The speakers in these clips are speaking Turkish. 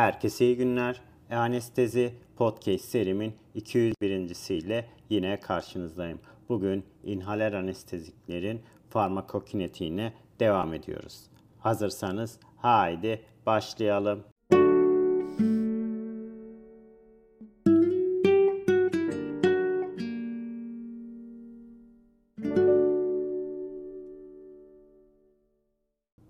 Herkese iyi günler. Anestezi Podcast serimin 201. yine karşınızdayım. Bugün inhaler anesteziklerin farmakokinetiğine devam ediyoruz. Hazırsanız haydi başlayalım.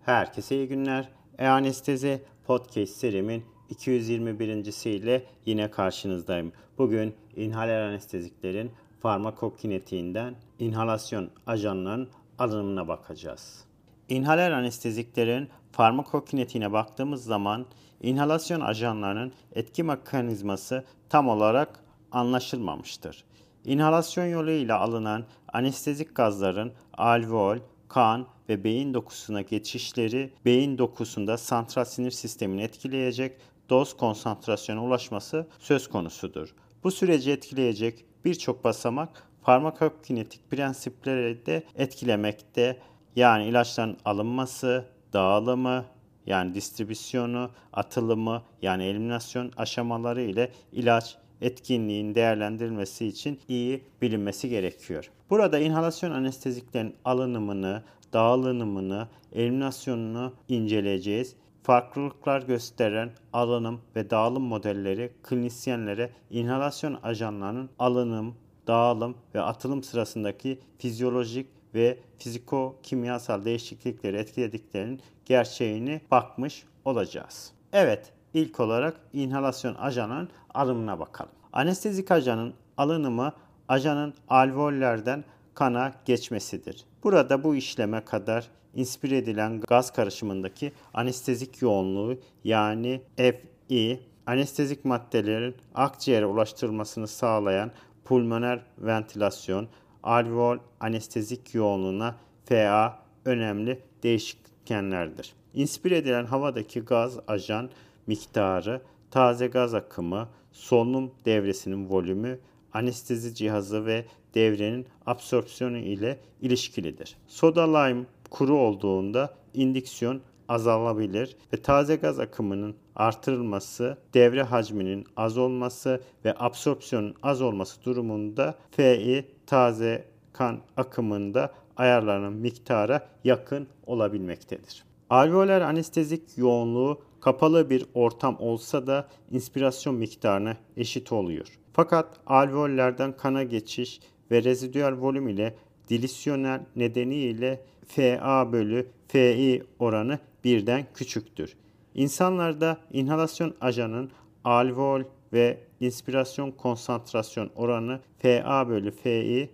Herkese iyi günler. E-Anestezi Podcast serimin 221. ile yine karşınızdayım. Bugün inhaler anesteziklerin farmakokinetiğinden inhalasyon ajanlarının alınımına bakacağız. İnhaler anesteziklerin farmakokinetiğine baktığımız zaman inhalasyon ajanlarının etki mekanizması tam olarak anlaşılmamıştır. İnhalasyon yoluyla alınan anestezik gazların alveol, kan ve beyin dokusuna geçişleri beyin dokusunda santral sinir sistemini etkileyecek doz konsantrasyona ulaşması söz konusudur. Bu süreci etkileyecek birçok basamak farmakokinetik prensipleri de etkilemekte. Yani ilaçların alınması, dağılımı, yani distribüsyonu, atılımı yani eliminasyon aşamaları ile ilaç etkinliğin değerlendirilmesi için iyi bilinmesi gerekiyor. Burada inhalasyon anesteziklerin alınımını, dağılımını, eliminasyonunu inceleyeceğiz. Farklılıklar gösteren alınım ve dağılım modelleri klinisyenlere inhalasyon ajanlarının alınım, dağılım ve atılım sırasındaki fizyolojik ve fiziko-kimyasal değişiklikleri etkilediklerinin gerçeğini bakmış olacağız. Evet, ilk olarak inhalasyon ajanının alımına bakalım. Anestezik ajanın alınımı ajanın alveollerden kana geçmesidir. Burada bu işleme kadar inspire edilen gaz karışımındaki anestezik yoğunluğu yani FI, anestezik maddelerin akciğere ulaştırılmasını sağlayan pulmoner ventilasyon, alveol anestezik yoğunluğuna FA önemli değişkenlerdir. İnspire edilen havadaki gaz ajan miktarı, taze gaz akımı, solunum devresinin volümü, anestezi cihazı ve devrenin absorpsiyonu ile ilişkilidir. Soda lime kuru olduğunda indiksiyon azalabilir ve taze gaz akımının artırılması, devre hacminin az olması ve absorpsiyonun az olması durumunda FI taze kan akımında ayarlanan miktara yakın olabilmektedir. Alveoler anestezik yoğunluğu kapalı bir ortam olsa da inspirasyon miktarına eşit oluyor. Fakat alveollerden kana geçiş ve rezidüel volüm ile dilisyonel nedeniyle FA bölü FI oranı birden küçüktür. İnsanlarda inhalasyon ajanın alveol ve inspirasyon konsantrasyon oranı FA bölü FI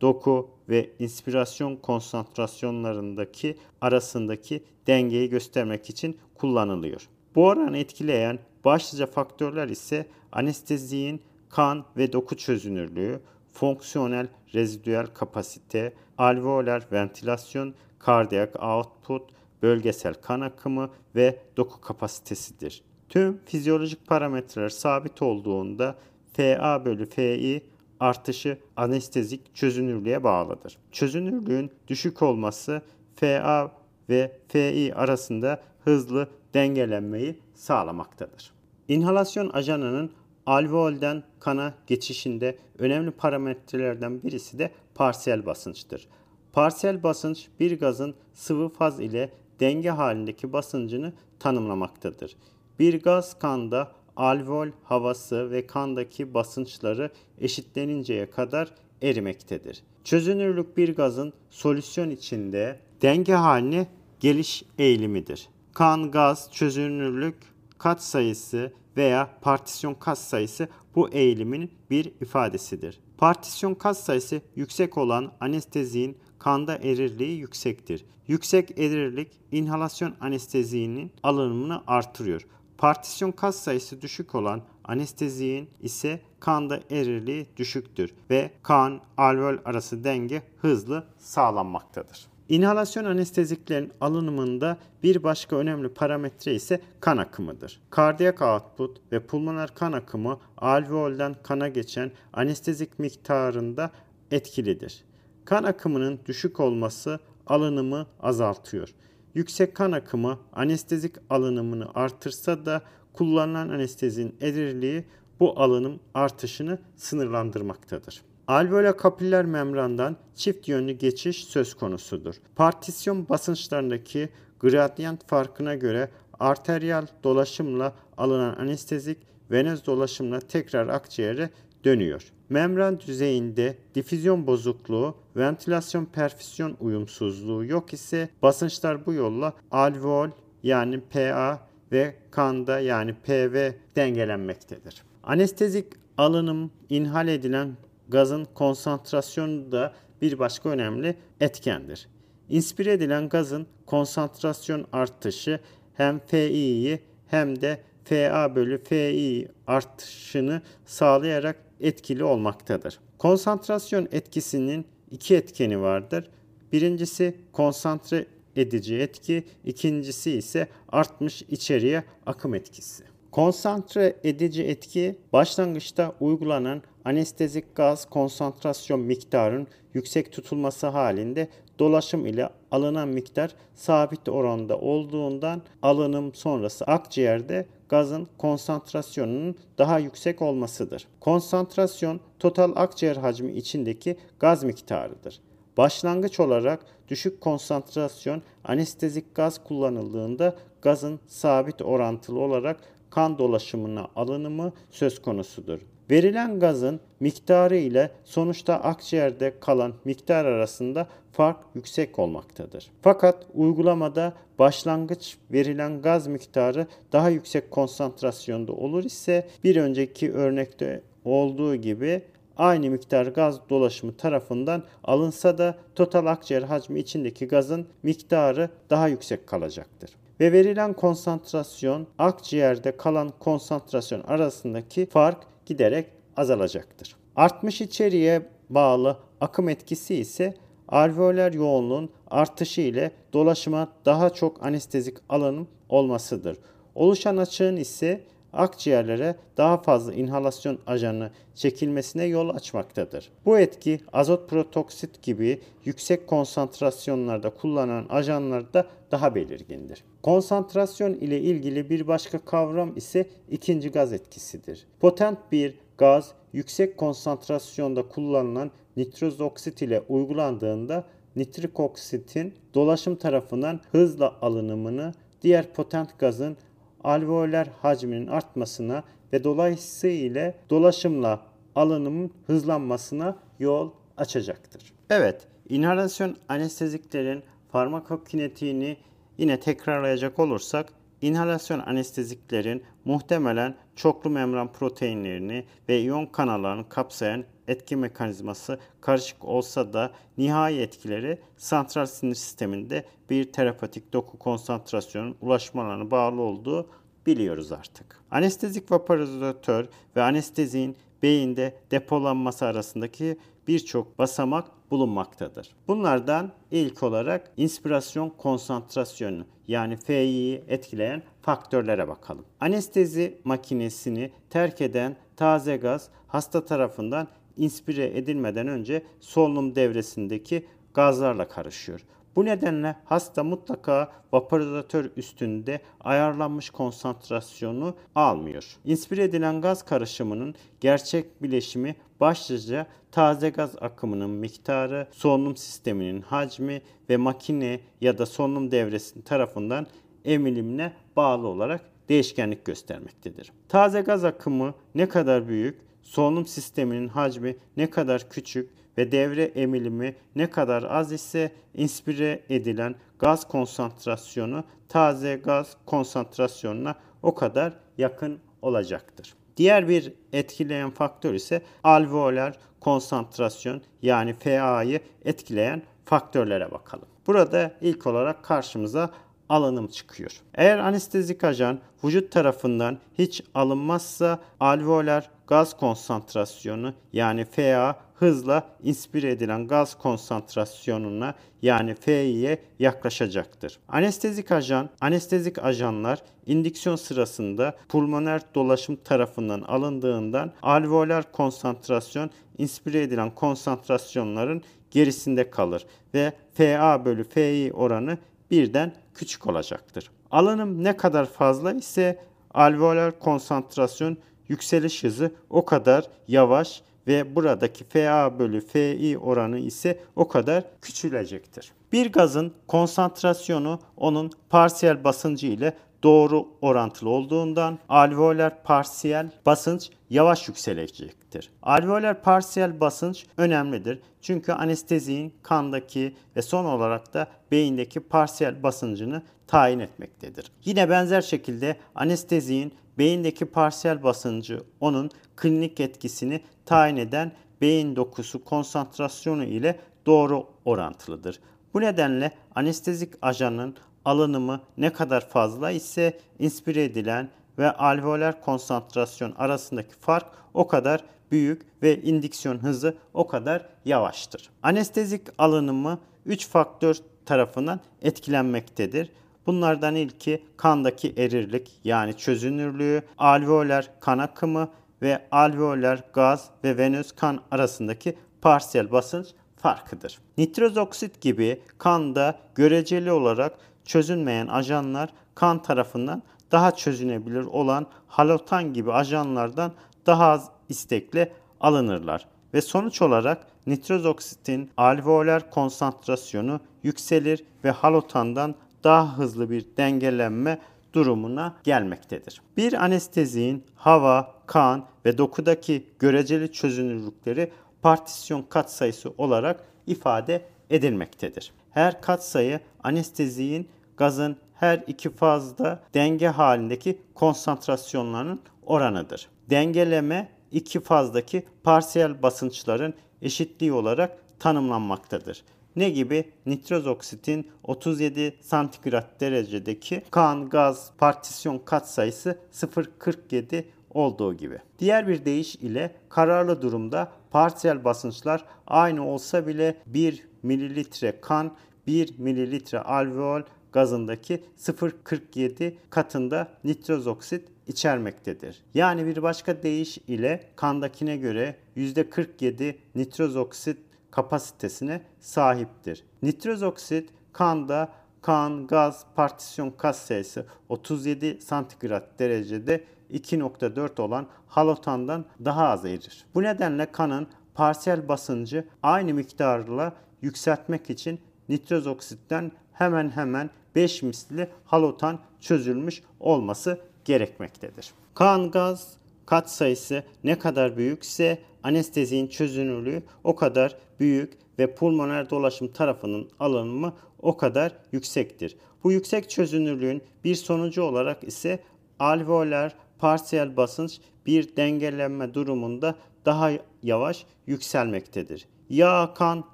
doku ve inspirasyon konsantrasyonlarındaki arasındaki dengeyi göstermek için kullanılıyor. Bu oranı etkileyen başlıca faktörler ise anesteziğin kan ve doku çözünürlüğü, fonksiyonel rezidüel kapasite, alveoler ventilasyon, kardiyak output, bölgesel kan akımı ve doku kapasitesidir. Tüm fizyolojik parametreler sabit olduğunda FA bölü FI artışı anestezik çözünürlüğe bağlıdır. Çözünürlüğün düşük olması FA ve FI arasında hızlı dengelenmeyi sağlamaktadır. İnhalasyon ajanının alveolden kana geçişinde önemli parametrelerden birisi de parsiyel basınçtır. Parsiyel basınç bir gazın sıvı faz ile denge halindeki basıncını tanımlamaktadır. Bir gaz kanda alveol havası ve kandaki basınçları eşitleninceye kadar erimektedir. Çözünürlük bir gazın solüsyon içinde denge haline geliş eğilimidir. Kan, gaz, çözünürlük kat sayısı veya partisyon kat sayısı bu eğilimin bir ifadesidir. Partisyon kat sayısı yüksek olan anesteziğin kanda erirliği yüksektir. Yüksek erirlik inhalasyon anesteziğinin alınımını artırıyor. Partisyon kas sayısı düşük olan anesteziğin ise kanda erirliği düşüktür ve kan alveol arası denge hızlı sağlanmaktadır. İnhalasyon anesteziklerin alınımında bir başka önemli parametre ise kan akımıdır. Kardiyak output ve pulmoner kan akımı alveolden kana geçen anestezik miktarında etkilidir. Kan akımının düşük olması alınımı azaltıyor. Yüksek kan akımı anestezik alınımını artırsa da kullanılan anestezinin edirliği bu alınım artışını sınırlandırmaktadır. Alveolar kapiller membrandan çift yönlü geçiş söz konusudur. Partisyon basınçlarındaki gradiyent farkına göre arteriyal dolaşımla alınan anestezik venöz dolaşımla tekrar akciğere dönüyor. Membran düzeyinde difüzyon bozukluğu, ventilasyon perfüzyon uyumsuzluğu yok ise basınçlar bu yolla alveol yani PA ve kanda yani PV dengelenmektedir. Anestezik alınım inhal edilen gazın konsantrasyonu da bir başka önemli etkendir. İnspire edilen gazın konsantrasyon artışı hem FI'yi hem de FA bölü FI artışını sağlayarak etkili olmaktadır. Konsantrasyon etkisinin iki etkeni vardır. Birincisi konsantre edici etki, ikincisi ise artmış içeriye akım etkisi. Konsantre edici etki başlangıçta uygulanan anestezik gaz konsantrasyon miktarının yüksek tutulması halinde dolaşım ile alınan miktar sabit oranda olduğundan alınım sonrası akciğerde gazın konsantrasyonunun daha yüksek olmasıdır. Konsantrasyon total akciğer hacmi içindeki gaz miktarıdır. Başlangıç olarak düşük konsantrasyon anestezik gaz kullanıldığında gazın sabit orantılı olarak kan dolaşımına alınımı söz konusudur. Verilen gazın miktarı ile sonuçta akciğerde kalan miktar arasında fark yüksek olmaktadır. Fakat uygulamada başlangıç verilen gaz miktarı daha yüksek konsantrasyonda olur ise bir önceki örnekte olduğu gibi aynı miktar gaz dolaşımı tarafından alınsa da total akciğer hacmi içindeki gazın miktarı daha yüksek kalacaktır ve verilen konsantrasyon akciğerde kalan konsantrasyon arasındaki fark giderek azalacaktır. Artmış içeriye bağlı akım etkisi ise alveoler yoğunluğun artışı ile dolaşıma daha çok anestezik alanım olmasıdır. Oluşan açığın ise akciğerlere daha fazla inhalasyon ajanı çekilmesine yol açmaktadır. Bu etki azot protoksit gibi yüksek konsantrasyonlarda kullanılan ajanlarda daha belirgindir. Konsantrasyon ile ilgili bir başka kavram ise ikinci gaz etkisidir. Potent bir gaz yüksek konsantrasyonda kullanılan nitroz oksit ile uygulandığında nitrik oksitin dolaşım tarafından hızla alınımını diğer potent gazın alveoler hacminin artmasına ve dolayısıyla dolaşımla alınımın hızlanmasına yol açacaktır. Evet, inhalasyon anesteziklerin farmakokinetiğini yine tekrarlayacak olursak inhalasyon anesteziklerin muhtemelen çoklu membran proteinlerini ve iyon kanallarını kapsayan etki mekanizması karışık olsa da nihai etkileri santral sinir sisteminde bir terapatik doku konsantrasyonun ulaşmalarına bağlı olduğu biliyoruz artık. Anestezik vaporizatör ve anestezin beyinde depolanması arasındaki birçok basamak bulunmaktadır. Bunlardan ilk olarak inspirasyon konsantrasyonu yani FI'yi etkileyen faktörlere bakalım. Anestezi makinesini terk eden taze gaz hasta tarafından inspire edilmeden önce solunum devresindeki gazlarla karışıyor. Bu nedenle hasta mutlaka vaporizatör üstünde ayarlanmış konsantrasyonu almıyor. İnspire edilen gaz karışımının gerçek bileşimi başlıca taze gaz akımının miktarı, solunum sisteminin hacmi ve makine ya da solunum devresinin tarafından emilimine bağlı olarak değişkenlik göstermektedir. Taze gaz akımı ne kadar büyük, solunum sisteminin hacmi ne kadar küçük ve devre emilimi ne kadar az ise inspire edilen gaz konsantrasyonu taze gaz konsantrasyonuna o kadar yakın olacaktır. Diğer bir etkileyen faktör ise alveolar konsantrasyon yani FA'yı etkileyen faktörlere bakalım. Burada ilk olarak karşımıza alınım çıkıyor. Eğer anestezik ajan vücut tarafından hiç alınmazsa alveolar gaz konsantrasyonu yani FA hızla inspire edilen gaz konsantrasyonuna yani FI'ye yaklaşacaktır. Anestezik ajan, anestezik ajanlar indüksiyon sırasında pulmoner dolaşım tarafından alındığından alveolar konsantrasyon inspire edilen konsantrasyonların gerisinde kalır ve FA bölü FI oranı birden küçük olacaktır. Alınım ne kadar fazla ise alveolar konsantrasyon yükseliş hızı o kadar yavaş ve buradaki FA bölü FI oranı ise o kadar küçülecektir. Bir gazın konsantrasyonu onun parsiyel basıncı ile doğru orantılı olduğundan alveolar parsiyel basınç yavaş yükselecektir. Alveolar parsiyel basınç önemlidir. Çünkü anesteziğin kandaki ve son olarak da beyindeki parsiyel basıncını tayin etmektedir. Yine benzer şekilde anesteziğin beyindeki parsiyel basıncı onun klinik etkisini tayin eden beyin dokusu konsantrasyonu ile doğru orantılıdır. Bu nedenle anestezik ajanın alınımı ne kadar fazla ise inspire edilen ve alveolar konsantrasyon arasındaki fark o kadar büyük ve indiksiyon hızı o kadar yavaştır. Anestezik alınımı 3 faktör tarafından etkilenmektedir. Bunlardan ilki kandaki erirlik yani çözünürlüğü, alveolar kan akımı ve alveolar gaz ve venöz kan arasındaki parsiyel basınç farkıdır. Nitroz oksit gibi kanda göreceli olarak çözünmeyen ajanlar kan tarafından daha çözünebilir olan halotan gibi ajanlardan daha az istekle alınırlar. Ve sonuç olarak nitroz oksitin alveolar konsantrasyonu yükselir ve halotandan daha hızlı bir dengelenme durumuna gelmektedir. Bir anesteziğin hava, kan ve dokudaki göreceli çözünürlükleri partisyon katsayısı olarak ifade edilmektedir. Her katsayı anesteziğin gazın her iki fazda denge halindeki konsantrasyonlarının oranıdır. Dengeleme iki fazdaki parsiyel basınçların eşitliği olarak tanımlanmaktadır. Ne gibi? Nitroz oksitin 37 santigrat derecedeki kan gaz partisyon katsayısı 0.47 olduğu gibi. Diğer bir deyiş ile kararlı durumda parsiyel basınçlar aynı olsa bile 1 mililitre kan 1 mililitre alveol gazındaki 0.47 katında nitroz oksit içermektedir. Yani bir başka deyiş ile kandakine göre %47 nitroz oksit kapasitesine sahiptir. Nitroz oksit kanda kan, gaz, partisyon kas sayısı 37 santigrat derecede 2.4 olan halotandan daha az erir. Bu nedenle kanın parsiyel basıncı aynı miktarla yükseltmek için nitroz oksitten hemen hemen 5 misli halotan çözülmüş olması gerekmektedir. Kan gaz kat sayısı ne kadar büyükse anesteziğin çözünürlüğü o kadar büyük ve pulmoner dolaşım tarafının alınımı o kadar yüksektir. Bu yüksek çözünürlüğün bir sonucu olarak ise alveolar parsiyel basınç bir dengelenme durumunda daha yavaş yükselmektedir. Yağ, kan,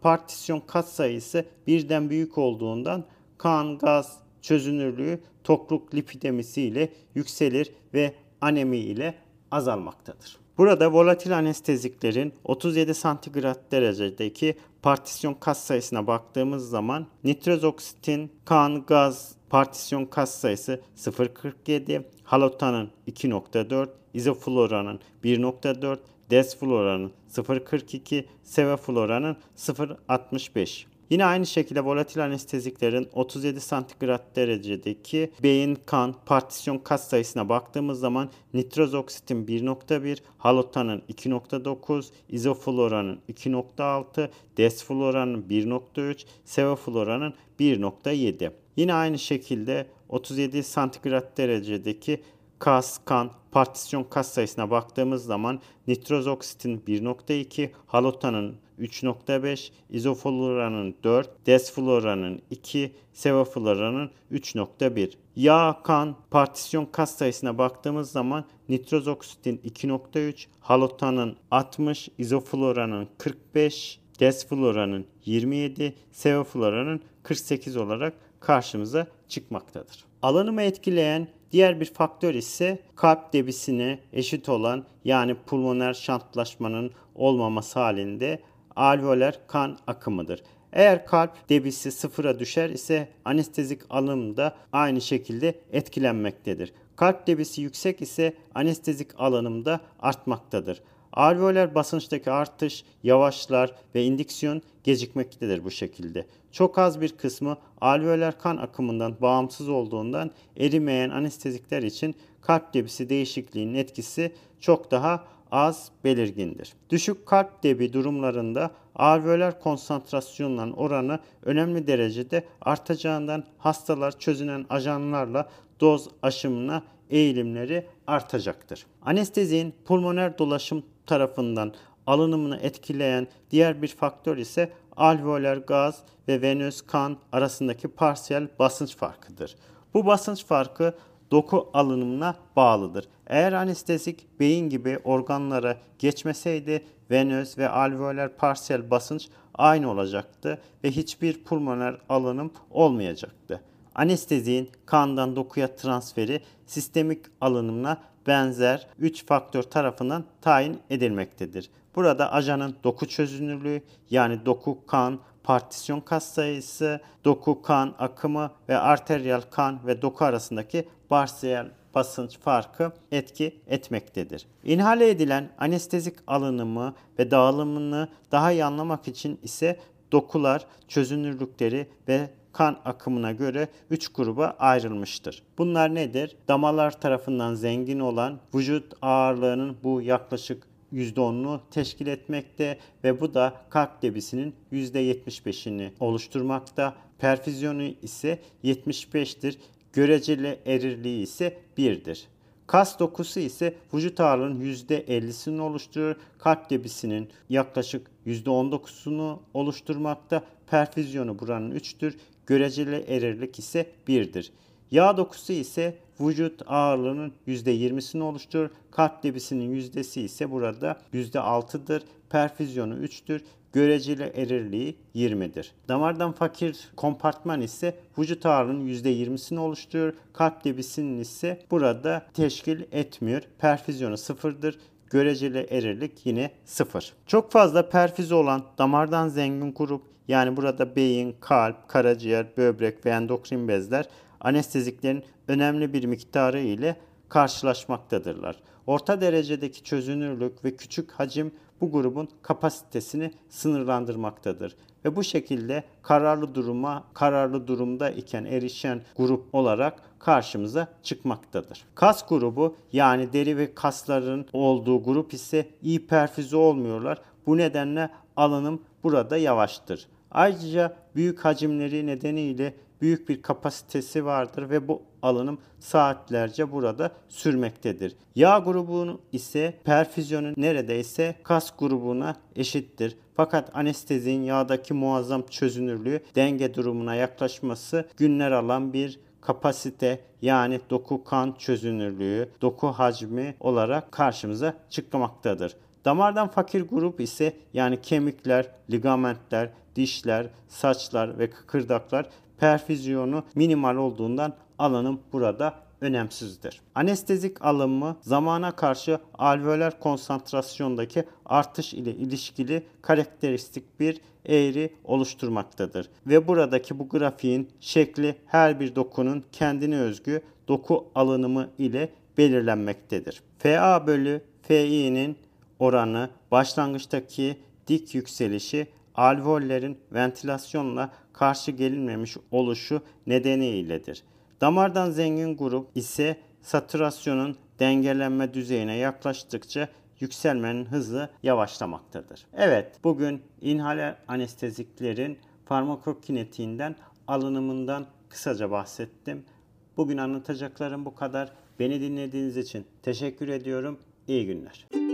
partisyon kat sayısı birden büyük olduğundan kan, gaz çözünürlüğü tokluk lipidemisi ile yükselir ve anemi ile azalmaktadır. Burada volatil anesteziklerin 37 santigrat derecedeki partisyon kas sayısına baktığımız zaman nitroz oksitin, kan, gaz partisyon kas sayısı 0.47, halotanın 2.4, izofloranın 1.4, desfloranın 0.42, sevofloranın 0.65. Yine aynı şekilde volatil anesteziklerin 37 santigrat derecedeki beyin kan partisyon kas sayısına baktığımız zaman nitroz oksitin 1.1, halotanın 2.9, izofloranın 2.6, desfloranın 1.3, sevofloranın 1.7. Yine aynı şekilde 37 santigrat derecedeki kas, kan, partisyon kas sayısına baktığımız zaman nitroz oksitin 1.2, halotanın 3.5, izofloranın 4, desfloranın 2, sevofloranın 3.1. Yağ, kan, partisyon kas sayısına baktığımız zaman nitroz oksitin 2.3, halotanın 60, izofloranın 45, desfloranın 27, sevofloranın 48 olarak karşımıza çıkmaktadır. Alanımı etkileyen Diğer bir faktör ise kalp debisine eşit olan yani pulmoner şantlaşmanın olmaması halinde alveoler kan akımıdır. Eğer kalp debisi sıfıra düşer ise anestezik alım da aynı şekilde etkilenmektedir. Kalp debisi yüksek ise anestezik alınım da artmaktadır. Alveoler basınçtaki artış yavaşlar ve indiksiyon gecikmektedir bu şekilde. Çok az bir kısmı alveoler kan akımından bağımsız olduğundan erimeyen anestezikler için kalp debisi değişikliğinin etkisi çok daha az belirgindir. Düşük kalp debi durumlarında alveolar konsantrasyonların oranı önemli derecede artacağından hastalar çözünen ajanlarla doz aşımına eğilimleri artacaktır. Anestezinin pulmoner dolaşım tarafından alınımını etkileyen diğer bir faktör ise alveolar gaz ve venöz kan arasındaki parsiyel basınç farkıdır. Bu basınç farkı doku alınımına bağlıdır. Eğer anestezik beyin gibi organlara geçmeseydi venöz ve alveolar parsiyel basınç aynı olacaktı ve hiçbir pulmoner alınım olmayacaktı. Anesteziğin kandan dokuya transferi sistemik alınımına benzer 3 faktör tarafından tayin edilmektedir. Burada ajanın doku çözünürlüğü yani doku kan, partisyon kas sayısı, doku kan akımı ve arteriyel kan ve doku arasındaki parsiyel basınç farkı etki etmektedir. İnhale edilen anestezik alınımı ve dağılımını daha iyi anlamak için ise dokular, çözünürlükleri ve kan akımına göre 3 gruba ayrılmıştır. Bunlar nedir? Damalar tarafından zengin olan vücut ağırlığının bu yaklaşık %10'unu teşkil etmekte ve bu da kalp debisinin %75'ini oluşturmakta. Perfüzyonu ise 75'tir. Göreceli erirliği ise 1'dir. Kas dokusu ise vücut ağırlığının %50'sini oluşturur. Kalp debisinin yaklaşık %19'sunu oluşturmakta. Perfüzyonu buranın 3'tür. Göreceli erirlik ise 1'dir. Yağ dokusu ise vücut ağırlığının %20'sini oluşturur. Kalp debisinin yüzdesi ise burada %6'dır. Perfüzyonu 3'tür. Göreceli erirliği 20'dir. Damardan fakir kompartman ise vücut ağırlığının %20'sini oluşturur. Kalp debisinin ise burada teşkil etmiyor. Perfüzyonu sıfırdır göreceli erirlik yine sıfır. Çok fazla perfüze olan damardan zengin grup yani burada beyin, kalp, karaciğer, böbrek ve endokrin bezler anesteziklerin önemli bir miktarı ile karşılaşmaktadırlar. Orta derecedeki çözünürlük ve küçük hacim bu grubun kapasitesini sınırlandırmaktadır ve bu şekilde kararlı duruma kararlı durumda iken erişen grup olarak karşımıza çıkmaktadır. Kas grubu yani deri ve kasların olduğu grup ise iyi perfüze olmuyorlar. Bu nedenle alınım burada yavaştır. Ayrıca büyük hacimleri nedeniyle büyük bir kapasitesi vardır ve bu alınım saatlerce burada sürmektedir. Yağ grubunun ise perfüzyonu neredeyse kas grubuna eşittir. Fakat anestezinin yağdaki muazzam çözünürlüğü denge durumuna yaklaşması günler alan bir kapasite yani doku kan çözünürlüğü, doku hacmi olarak karşımıza çıkmaktadır. Damardan fakir grup ise yani kemikler, ligamentler, dişler, saçlar ve kıkırdaklar perfüzyonu minimal olduğundan alanım burada önemsizdir. Anestezik alımı zamana karşı alveolar konsantrasyondaki artış ile ilişkili karakteristik bir eğri oluşturmaktadır. Ve buradaki bu grafiğin şekli her bir dokunun kendine özgü doku alınımı ile belirlenmektedir. FA bölü FI'nin oranı başlangıçtaki dik yükselişi alveollerin ventilasyonla karşı gelinmemiş oluşu nedeniyledir. Damardan zengin grup ise satürasyonun dengelenme düzeyine yaklaştıkça yükselmenin hızı yavaşlamaktadır. Evet, bugün inhaler anesteziklerin farmakokinetiğinden, alınımından kısaca bahsettim. Bugün anlatacaklarım bu kadar. Beni dinlediğiniz için teşekkür ediyorum. İyi günler.